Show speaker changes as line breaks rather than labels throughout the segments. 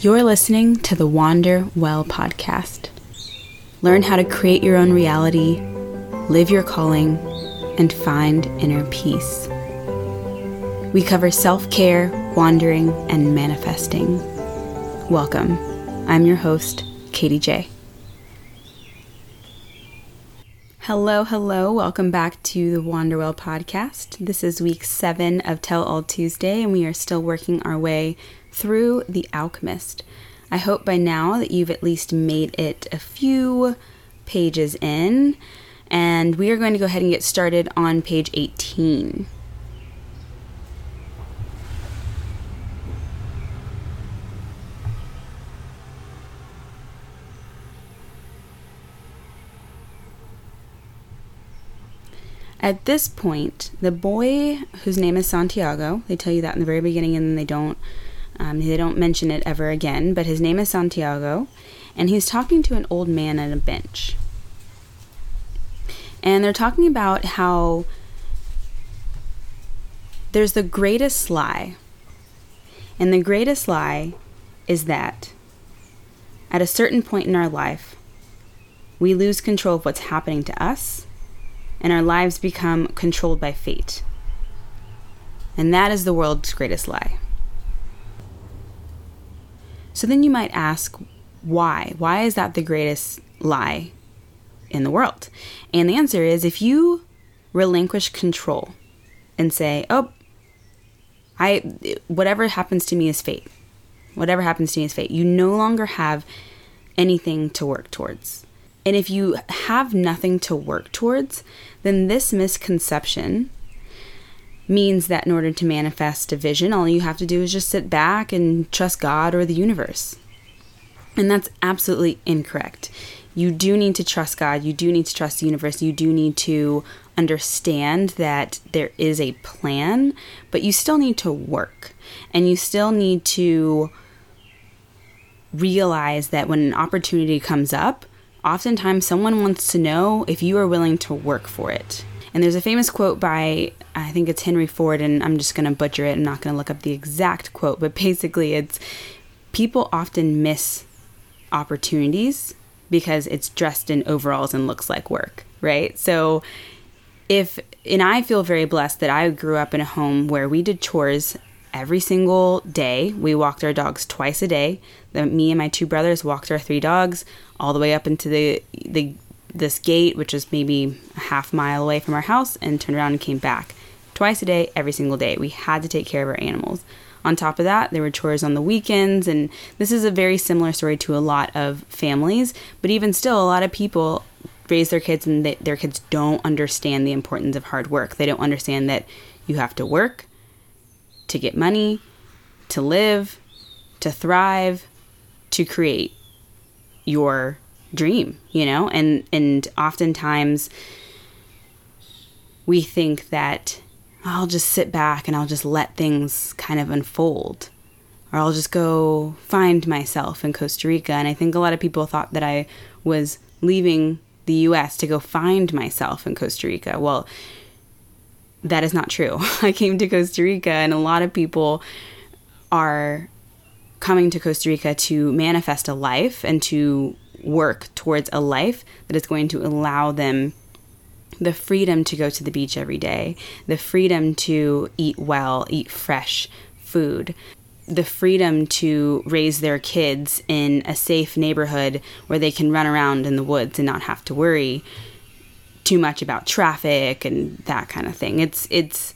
You're listening to the Wander Well podcast. Learn how to create your own reality, live your calling, and find inner peace. We cover self care, wandering, and manifesting. Welcome. I'm your host, Katie J. Hello, hello. Welcome back to the Wanderwell podcast. This is week seven of Tell All Tuesday, and we are still working our way through The Alchemist. I hope by now that you've at least made it a few pages in, and we are going to go ahead and get started on page 18. At this point, the boy whose name is Santiago, they tell you that in the very beginning and then they don't um, they don't mention it ever again, but his name is Santiago, and he's talking to an old man at a bench. And they're talking about how there's the greatest lie. And the greatest lie is that at a certain point in our life, we lose control of what's happening to us and our lives become controlled by fate. And that is the world's greatest lie. So then you might ask, why? Why is that the greatest lie in the world? And the answer is if you relinquish control and say, oh, I whatever happens to me is fate. Whatever happens to me is fate. You no longer have anything to work towards. And if you have nothing to work towards, then this misconception means that in order to manifest a vision, all you have to do is just sit back and trust God or the universe. And that's absolutely incorrect. You do need to trust God, you do need to trust the universe, you do need to understand that there is a plan, but you still need to work and you still need to realize that when an opportunity comes up, oftentimes someone wants to know if you are willing to work for it. And there's a famous quote by, I think it's Henry Ford, and I'm just going to butcher it. I'm not going to look up the exact quote, but basically it's people often miss opportunities because it's dressed in overalls and looks like work, right? So if, and I feel very blessed that I grew up in a home where we did chores every single day. We walked our dogs twice a day. The, me and my two brothers walked our three dogs all the way up into the the this gate, which is maybe a half mile away from our house, and turned around and came back twice a day, every single day. We had to take care of our animals. On top of that, there were chores on the weekends, and this is a very similar story to a lot of families. But even still, a lot of people raise their kids and they, their kids don't understand the importance of hard work. They don't understand that you have to work to get money, to live, to thrive, to create your dream, you know? And and oftentimes we think that I'll just sit back and I'll just let things kind of unfold. Or I'll just go find myself in Costa Rica. And I think a lot of people thought that I was leaving the US to go find myself in Costa Rica. Well, that is not true. I came to Costa Rica, and a lot of people are coming to Costa Rica to manifest a life and to work towards a life that is going to allow them the freedom to go to the beach every day, the freedom to eat well, eat fresh food, the freedom to raise their kids in a safe neighborhood where they can run around in the woods and not have to worry too much about traffic and that kind of thing. It's it's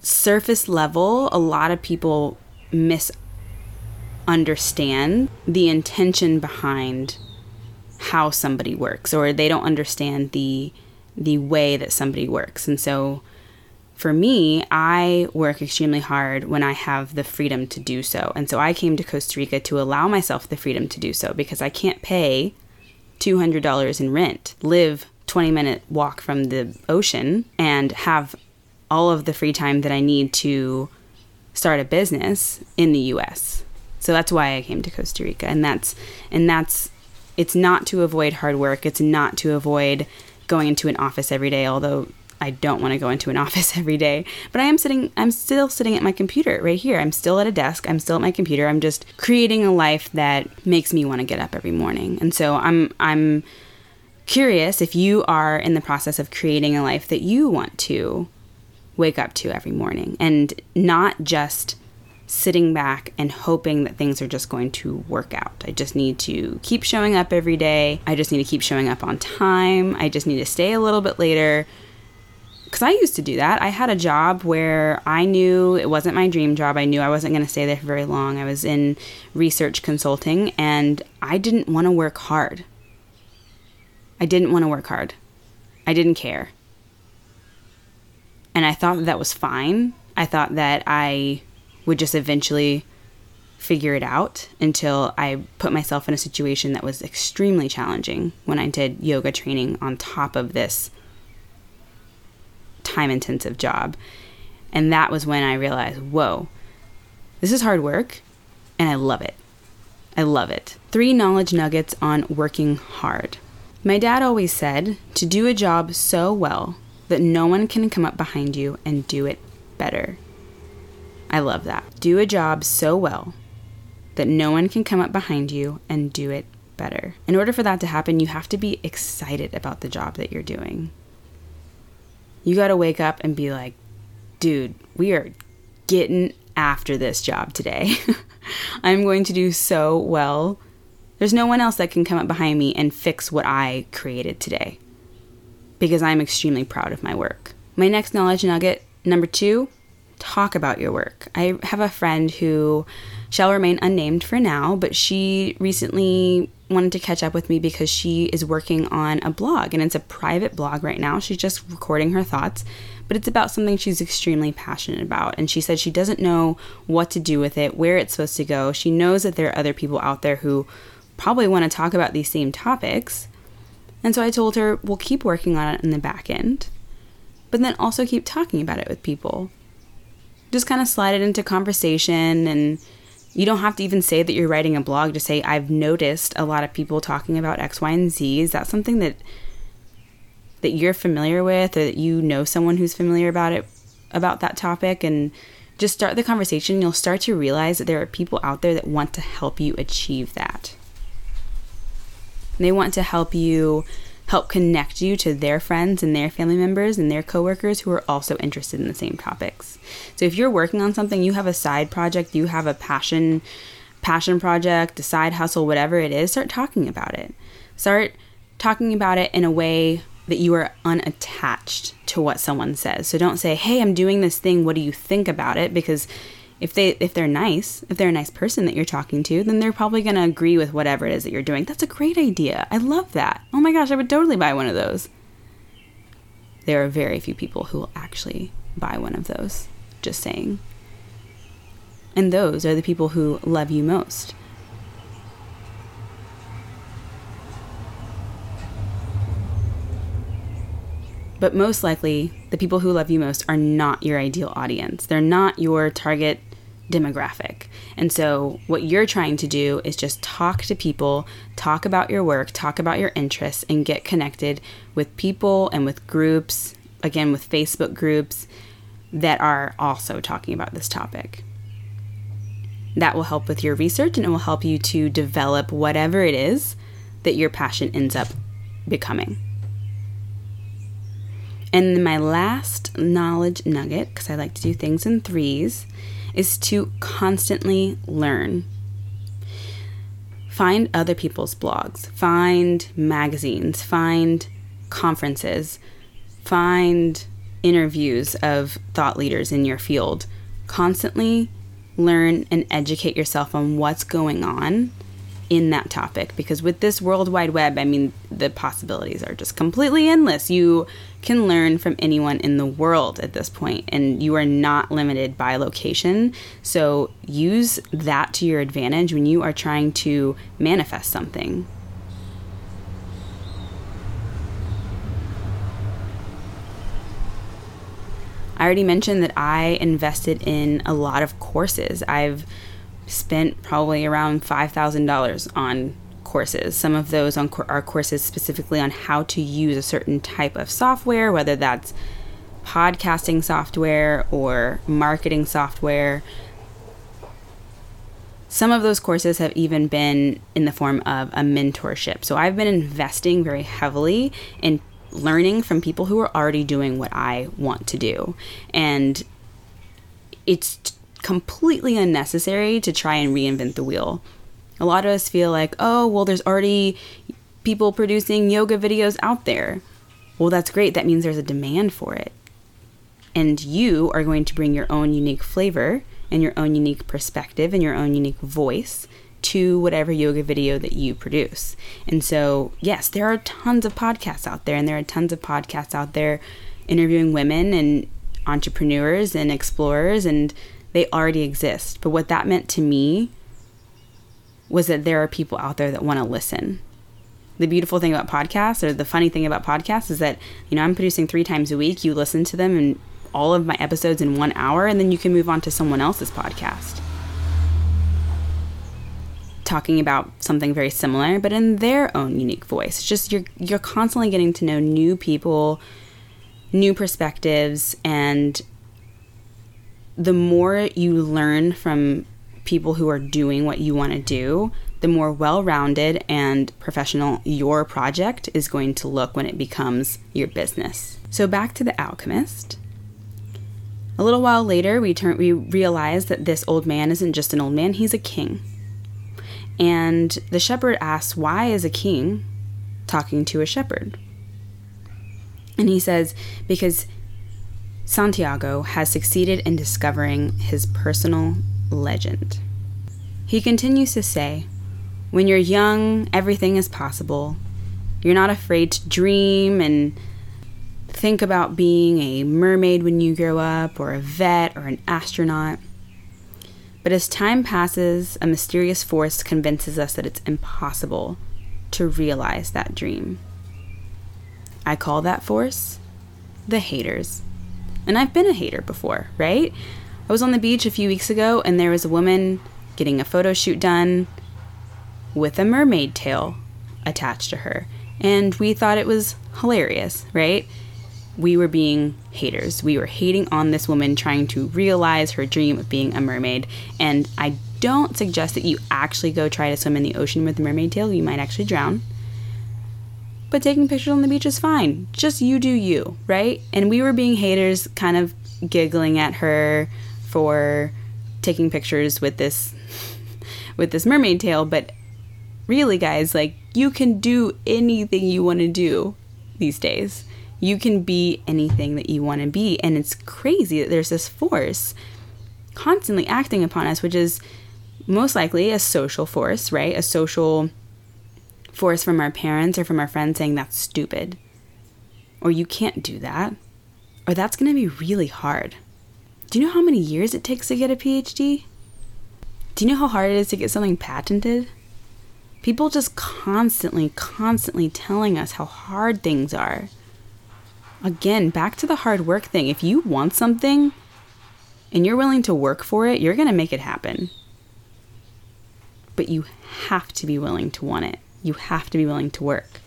surface level, a lot of people misunderstand the intention behind how somebody works or they don't understand the the way that somebody works. And so for me, I work extremely hard when I have the freedom to do so. And so I came to Costa Rica to allow myself the freedom to do so because I can't pay $200 in rent, live 20 minute walk from the ocean and have all of the free time that I need to start a business in the US. So that's why I came to Costa Rica and that's and that's it's not to avoid hard work, it's not to avoid going into an office every day, although I don't want to go into an office every day, but I am sitting I'm still sitting at my computer right here. I'm still at a desk. I'm still at my computer. I'm just creating a life that makes me want to get up every morning. And so I'm I'm curious if you are in the process of creating a life that you want to wake up to every morning and not just sitting back and hoping that things are just going to work out. I just need to keep showing up every day. I just need to keep showing up on time. I just need to stay a little bit later. Because I used to do that. I had a job where I knew it wasn't my dream job. I knew I wasn't going to stay there for very long. I was in research consulting and I didn't want to work hard. I didn't want to work hard. I didn't care. And I thought that, that was fine. I thought that I would just eventually figure it out until I put myself in a situation that was extremely challenging when I did yoga training on top of this time intensive job. And that was when I realized, whoa, this is hard work and I love it. I love it. Three knowledge nuggets on working hard. My dad always said to do a job so well that no one can come up behind you and do it better. I love that. Do a job so well that no one can come up behind you and do it better. In order for that to happen, you have to be excited about the job that you're doing. You got to wake up and be like, dude, we are getting after this job today. I'm going to do so well. There's no one else that can come up behind me and fix what I created today because I'm extremely proud of my work. My next knowledge nugget, number two, talk about your work. I have a friend who shall remain unnamed for now, but she recently wanted to catch up with me because she is working on a blog and it's a private blog right now. She's just recording her thoughts, but it's about something she's extremely passionate about. And she said she doesn't know what to do with it, where it's supposed to go. She knows that there are other people out there who probably want to talk about these same topics. And so I told her, we'll keep working on it in the back end, but then also keep talking about it with people just kind of slide it into conversation and you don't have to even say that you're writing a blog to say i've noticed a lot of people talking about x y and z. Is that something that that you're familiar with or that you know someone who's familiar about it about that topic? And just start the conversation. You'll start to realize that there are people out there that want to help you achieve that. They want to help you help connect you to their friends and their family members and their coworkers who are also interested in the same topics. So if you're working on something, you have a side project, you have a passion passion project, a side hustle, whatever it is, start talking about it. Start talking about it in a way that you are unattached to what someone says. So don't say, "Hey, I'm doing this thing. What do you think about it?" because if they if they're nice, if they're a nice person that you're talking to, then they're probably going to agree with whatever it is that you're doing. That's a great idea. I love that. Oh my gosh, I would totally buy one of those. There are very few people who will actually buy one of those. Just saying. And those are the people who love you most. But most likely, the people who love you most are not your ideal audience. They're not your target demographic. And so, what you're trying to do is just talk to people, talk about your work, talk about your interests, and get connected with people and with groups, again, with Facebook groups that are also talking about this topic. That will help with your research and it will help you to develop whatever it is that your passion ends up becoming. And my last knowledge nugget, because I like to do things in threes, is to constantly learn. Find other people's blogs, find magazines, find conferences, find interviews of thought leaders in your field. Constantly learn and educate yourself on what's going on in that topic because with this world wide web i mean the possibilities are just completely endless. You can learn from anyone in the world at this point and you are not limited by location. So use that to your advantage when you are trying to manifest something. I already mentioned that I invested in a lot of courses. I've spent probably around $5,000 on courses. Some of those on are courses specifically on how to use a certain type of software, whether that's podcasting software or marketing software. Some of those courses have even been in the form of a mentorship. So I've been investing very heavily in learning from people who are already doing what I want to do. And it's completely unnecessary to try and reinvent the wheel. A lot of us feel like, oh, well, there's already people producing yoga videos out there. Well, that's great. That means there's a demand for it. And you are going to bring your own unique flavor and your own unique perspective and your own unique voice to whatever yoga video that you produce. And so, yes, there are tons of podcasts out there, and there are tons of podcasts out there interviewing women and entrepreneurs and explorers, and they already exist. But what that meant to me was that there are people out there that want to listen. The beautiful thing about podcasts, or the funny thing about podcasts, is that, you know, I'm producing three times a week. You listen to them and all of my episodes in one hour, and then you can move on to someone else's podcast talking about something very similar, but in their own unique voice. It's just you're you're constantly getting to know new people, new perspectives, and the more you learn from people who are doing what you want to do, the more well-rounded and professional your project is going to look when it becomes your business. So back to the alchemist. A little while later, we turn we realize that this old man isn't just an old man, he's a king. And the shepherd asks, Why is a king talking to a shepherd? And he says, Because Santiago has succeeded in discovering his personal legend. He continues to say, When you're young, everything is possible. You're not afraid to dream and think about being a mermaid when you grow up, or a vet, or an astronaut. But as time passes, a mysterious force convinces us that it's impossible to realize that dream. I call that force the haters. And I've been a hater before, right? I was on the beach a few weeks ago and there was a woman getting a photo shoot done with a mermaid tail attached to her. And we thought it was hilarious, right? we were being haters. We were hating on this woman trying to realize her dream of being a mermaid. And I don't suggest that you actually go try to swim in the ocean with a mermaid tail. You might actually drown. But taking pictures on the beach is fine. Just you do you, right? And we were being haters, kind of giggling at her for taking pictures with this with this mermaid tail, but really guys, like you can do anything you want to do these days you can be anything that you want to be. And it's crazy that there's this force constantly acting upon us, which is most likely a social force, right? A social force from our parents or from our friends saying that's stupid, or you can't do that, or that's going to be really hard. Do you know how many years it takes to get a PhD? Do you know how hard it is to get something patented? People just constantly, constantly telling us how hard things are again, back to the hard work thing. If you want something and you're willing to work for it, you're going to make it happen. But you have to be willing to want it. You have to be willing to work.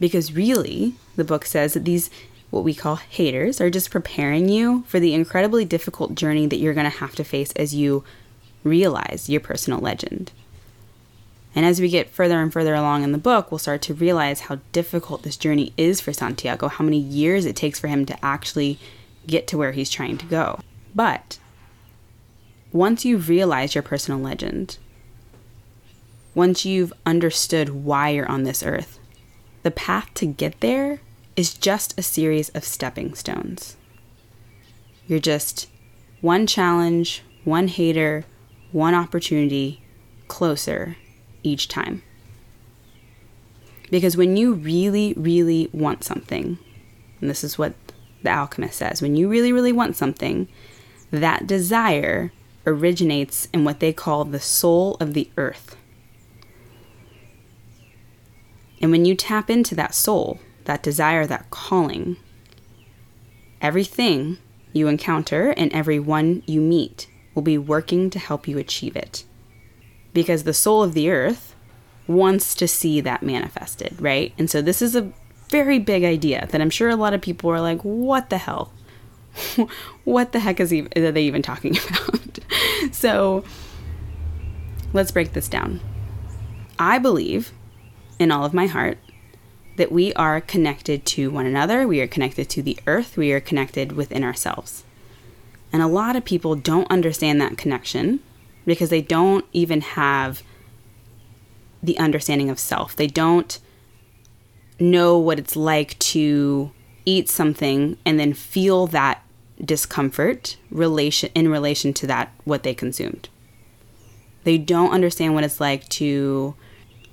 Because really, the book says that these, what we call haters, are just preparing you for the incredibly difficult journey that you're going to have to face as you realize your personal legend. And as we get further and further along in the book, we'll start to realize how difficult this journey is for Santiago, how many years it takes for him to actually get to where he's trying to go. But once you've realized your personal legend, once you've understood why you're on this earth, the path to get there is just a series of stepping stones. You're just one challenge, one hater, one opportunity closer each time. Because when you really, really want something, and this is what the alchemist says when you really, really want something, that desire originates in what they call the soul of the earth. And when you tap into that soul, that desire, that calling, everything you encounter and everyone you meet will be working to help you achieve it because the soul of the earth wants to see that manifested, right? And so this is a very big idea that I'm sure a lot of people are like, what the hell? what the heck is even, are they even talking about? so let's break this down. I believe in all of my heart that we are connected to one another, we are connected to the earth, we are connected within ourselves. And a lot of people don't understand that connection because they don't even have the understanding of self. They don't know what it's like to eat something and then feel that discomfort relation in relation to that what they consumed. They don't understand what it's like to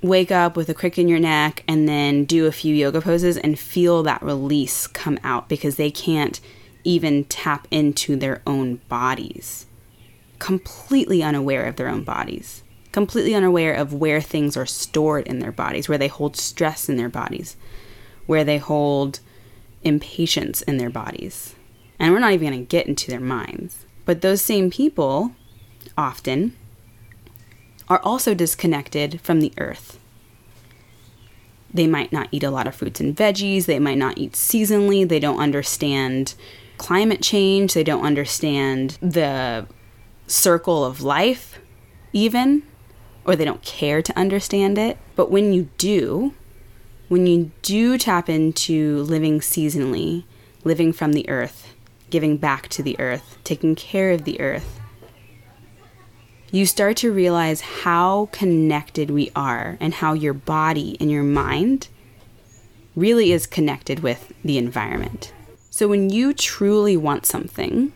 wake up with a crick in your neck and then do a few yoga poses and feel that release come out because they can't even tap into their own bodies. Completely unaware of their own bodies. Completely unaware of where things are stored in their bodies, where they hold stress in their bodies, where they hold impatience in their bodies. And we're not even going to get into their minds. But those same people often are also disconnected from the earth. They might not eat a lot of fruits and veggies. They might not eat seasonally. They don't understand climate change. They don't understand the circle of life, even, or they don't care to understand it. But when you do, when you do tap into living seasonally, living from the earth, giving back to the earth, taking care of the earth, you start to realize how connected we are and how your body and your mind really is connected with the environment. So when you truly want something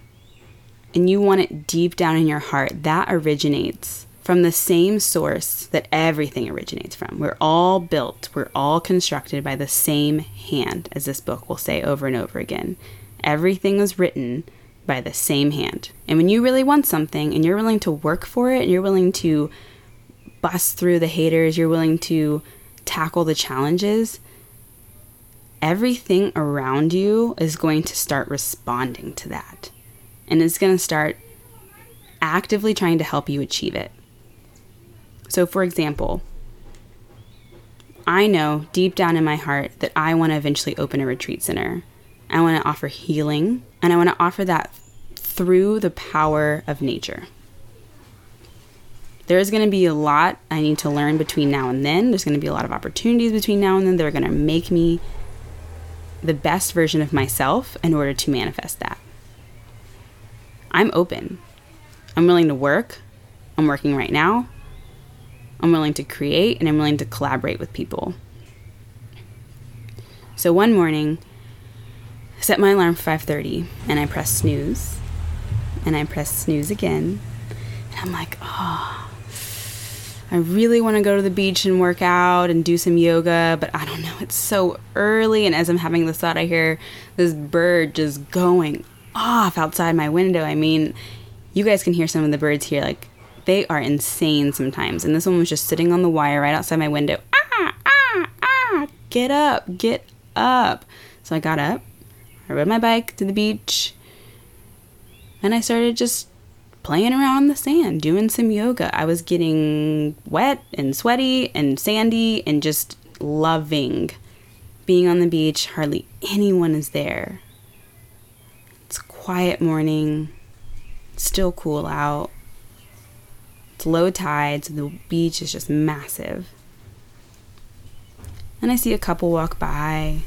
and you want it deep down in your heart, that originates from the same source that everything originates from. We're all built, we're all constructed by the same hand, as this book will say over and over again. Everything was written by the same hand. And when you really want something and you're willing to work for it and you're willing to bust through the haters, you're willing to tackle the challenges, everything around you is going to start responding to that. And it's going to start actively trying to help you achieve it. So, for example, I know deep down in my heart that I want to eventually open a retreat center. I want to offer healing, and I want to offer that through the power of nature. There's going to be a lot I need to learn between now and then. There's going to be a lot of opportunities between now and then that are going to make me the best version of myself in order to manifest that. I'm open. I'm willing to work. I'm working right now. I'm willing to create and I'm willing to collaborate with people. So one morning, Set my alarm for 5:30 and I press snooze. And I press snooze again. And I'm like, "Oh, I really want to go to the beach and work out and do some yoga, but I don't know. It's so early and as I'm having this thought, I hear this bird just going off outside my window. I mean, you guys can hear some of the birds here like they are insane sometimes. And this one was just sitting on the wire right outside my window. Ah, ah, ah, get up, get up. So I got up, I rode my bike to the beach, and I started just playing around the sand, doing some yoga. I was getting wet and sweaty and sandy and just loving being on the beach. Hardly anyone is there. It's a quiet morning, still cool out. It's low tide, so the beach is just massive. And I see a couple walk by,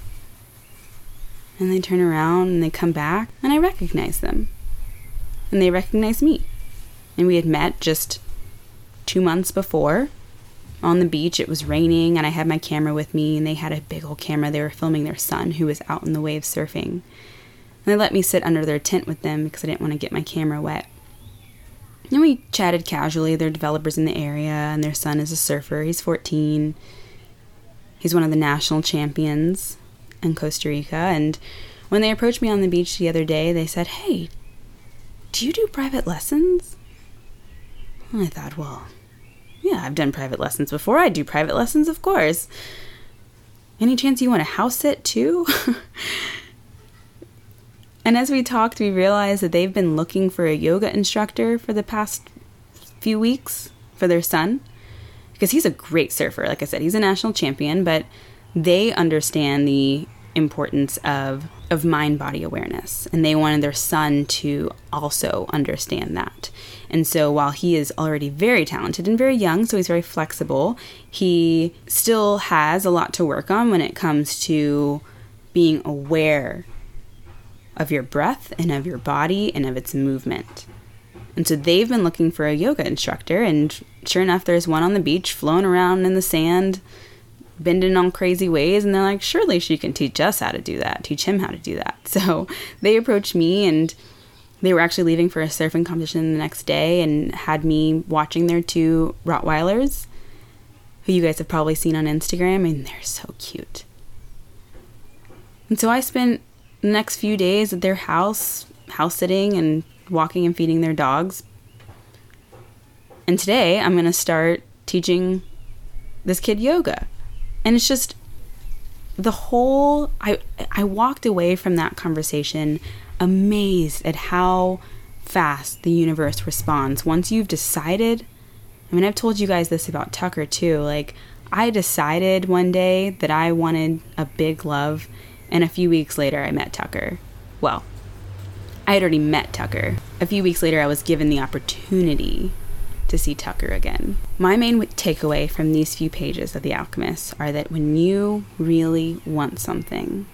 and they turn around and they come back, and I recognize them. And they recognize me. And we had met just two months before on the beach. It was raining, and I had my camera with me, and they had a big old camera. They were filming their son, who was out in the waves surfing. And they let me sit under their tent with them because I didn't want to get my camera wet. And we chatted casually. They're developers in the area, and their son is a surfer. He's 14. He's one of the national champions in Costa Rica. And when they approached me on the beach the other day, they said, Hey, do you do private lessons? And I thought, well, yeah, I've done private lessons before. I do private lessons, of course. Any chance you want to house sit too? And as we talked, we realized that they've been looking for a yoga instructor for the past few weeks for their son because he's a great surfer. Like I said, he's a national champion, but they understand the importance of of mind body awareness and they wanted their son to also understand that. And so while he is already very talented and very young, so he's very flexible, he still has a lot to work on when it comes to being aware of your breath and of your body and of its movement. And so they've been looking for a yoga instructor, and sure enough, there's one on the beach flown around in the sand, bending on crazy ways. And they're like, surely she can teach us how to do that, teach him how to do that. So they approached me, and they were actually leaving for a surfing competition the next day and had me watching their two Rottweilers, who you guys have probably seen on Instagram, and they're so cute. And so I spent the next few days at their house, house sitting and walking and feeding their dogs. And today I'm going to start teaching this kid yoga. And it's just the whole I I walked away from that conversation amazed at how fast the universe responds once you've decided. I mean, I've told you guys this about Tucker too. Like I decided one day that I wanted a big love, and a few weeks later I met Tucker. Well, I had already met Tucker. A few weeks later I was given the opportunity to see Tucker again. My main takeaway from these few pages of The Alchemist are that when you really want something,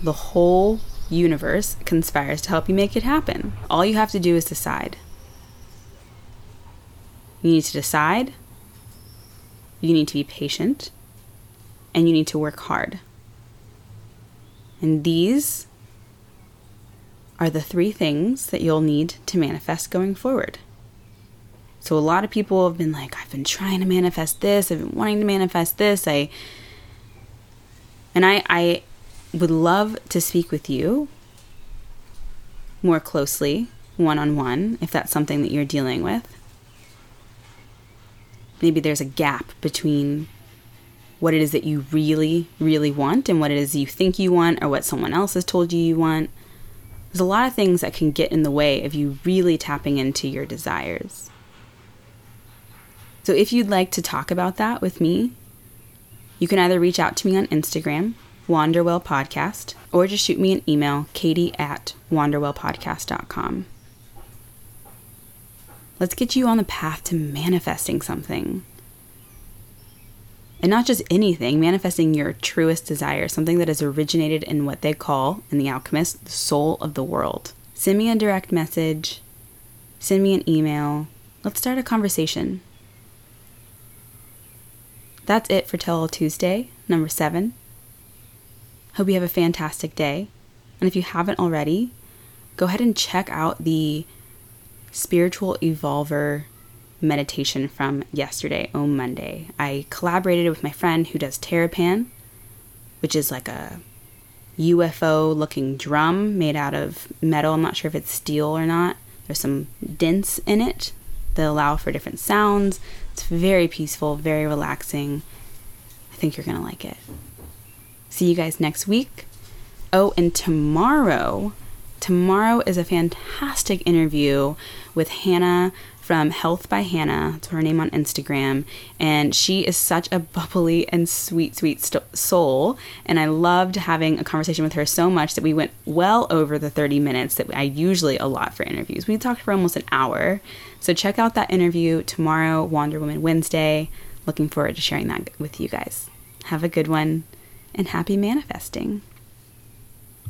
the whole universe conspires to help you make it happen. All you have to do is decide. You need to decide, you need to be patient, and you need to work hard. And these are the three things that you'll need to manifest going forward. So a lot of people have been like, I've been trying to manifest this, I've been wanting to manifest this. I and I I would love to speak with you more closely, one on one, if that's something that you're dealing with. Maybe there's a gap between what it is that you really, really want and what it is you think you want or what someone else has told you you want. There's a lot of things that can get in the way of you really tapping into your desires. So if you'd like to talk about that with me, you can either reach out to me on Instagram, Wanderwell Podcast, or just shoot me an email, katie at wanderwellpodcast.com. Let's get you on the path to manifesting something. And not just anything, manifesting your truest desire, something that has originated in what they call, in The Alchemist, the soul of the world. Send me a direct message, send me an email. Let's start a conversation. That's it for Tell All Tuesday, number seven. Hope you have a fantastic day. And if you haven't already, go ahead and check out the Spiritual Evolver meditation from yesterday, Om Monday. I collaborated with my friend who does Terapan, which is like a UFO looking drum made out of metal. I'm not sure if it's steel or not. There's some dents in it that allow for different sounds. It's very peaceful, very relaxing. I think you're going to like it. See you guys next week. Oh, and tomorrow, tomorrow is a fantastic interview with Hannah from Health by Hannah. That's her name on Instagram. And she is such a bubbly and sweet, sweet st- soul. And I loved having a conversation with her so much that we went well over the 30 minutes that I usually allot for interviews. We talked for almost an hour. So check out that interview tomorrow, Wonder Woman Wednesday. Looking forward to sharing that with you guys. Have a good one and happy manifesting.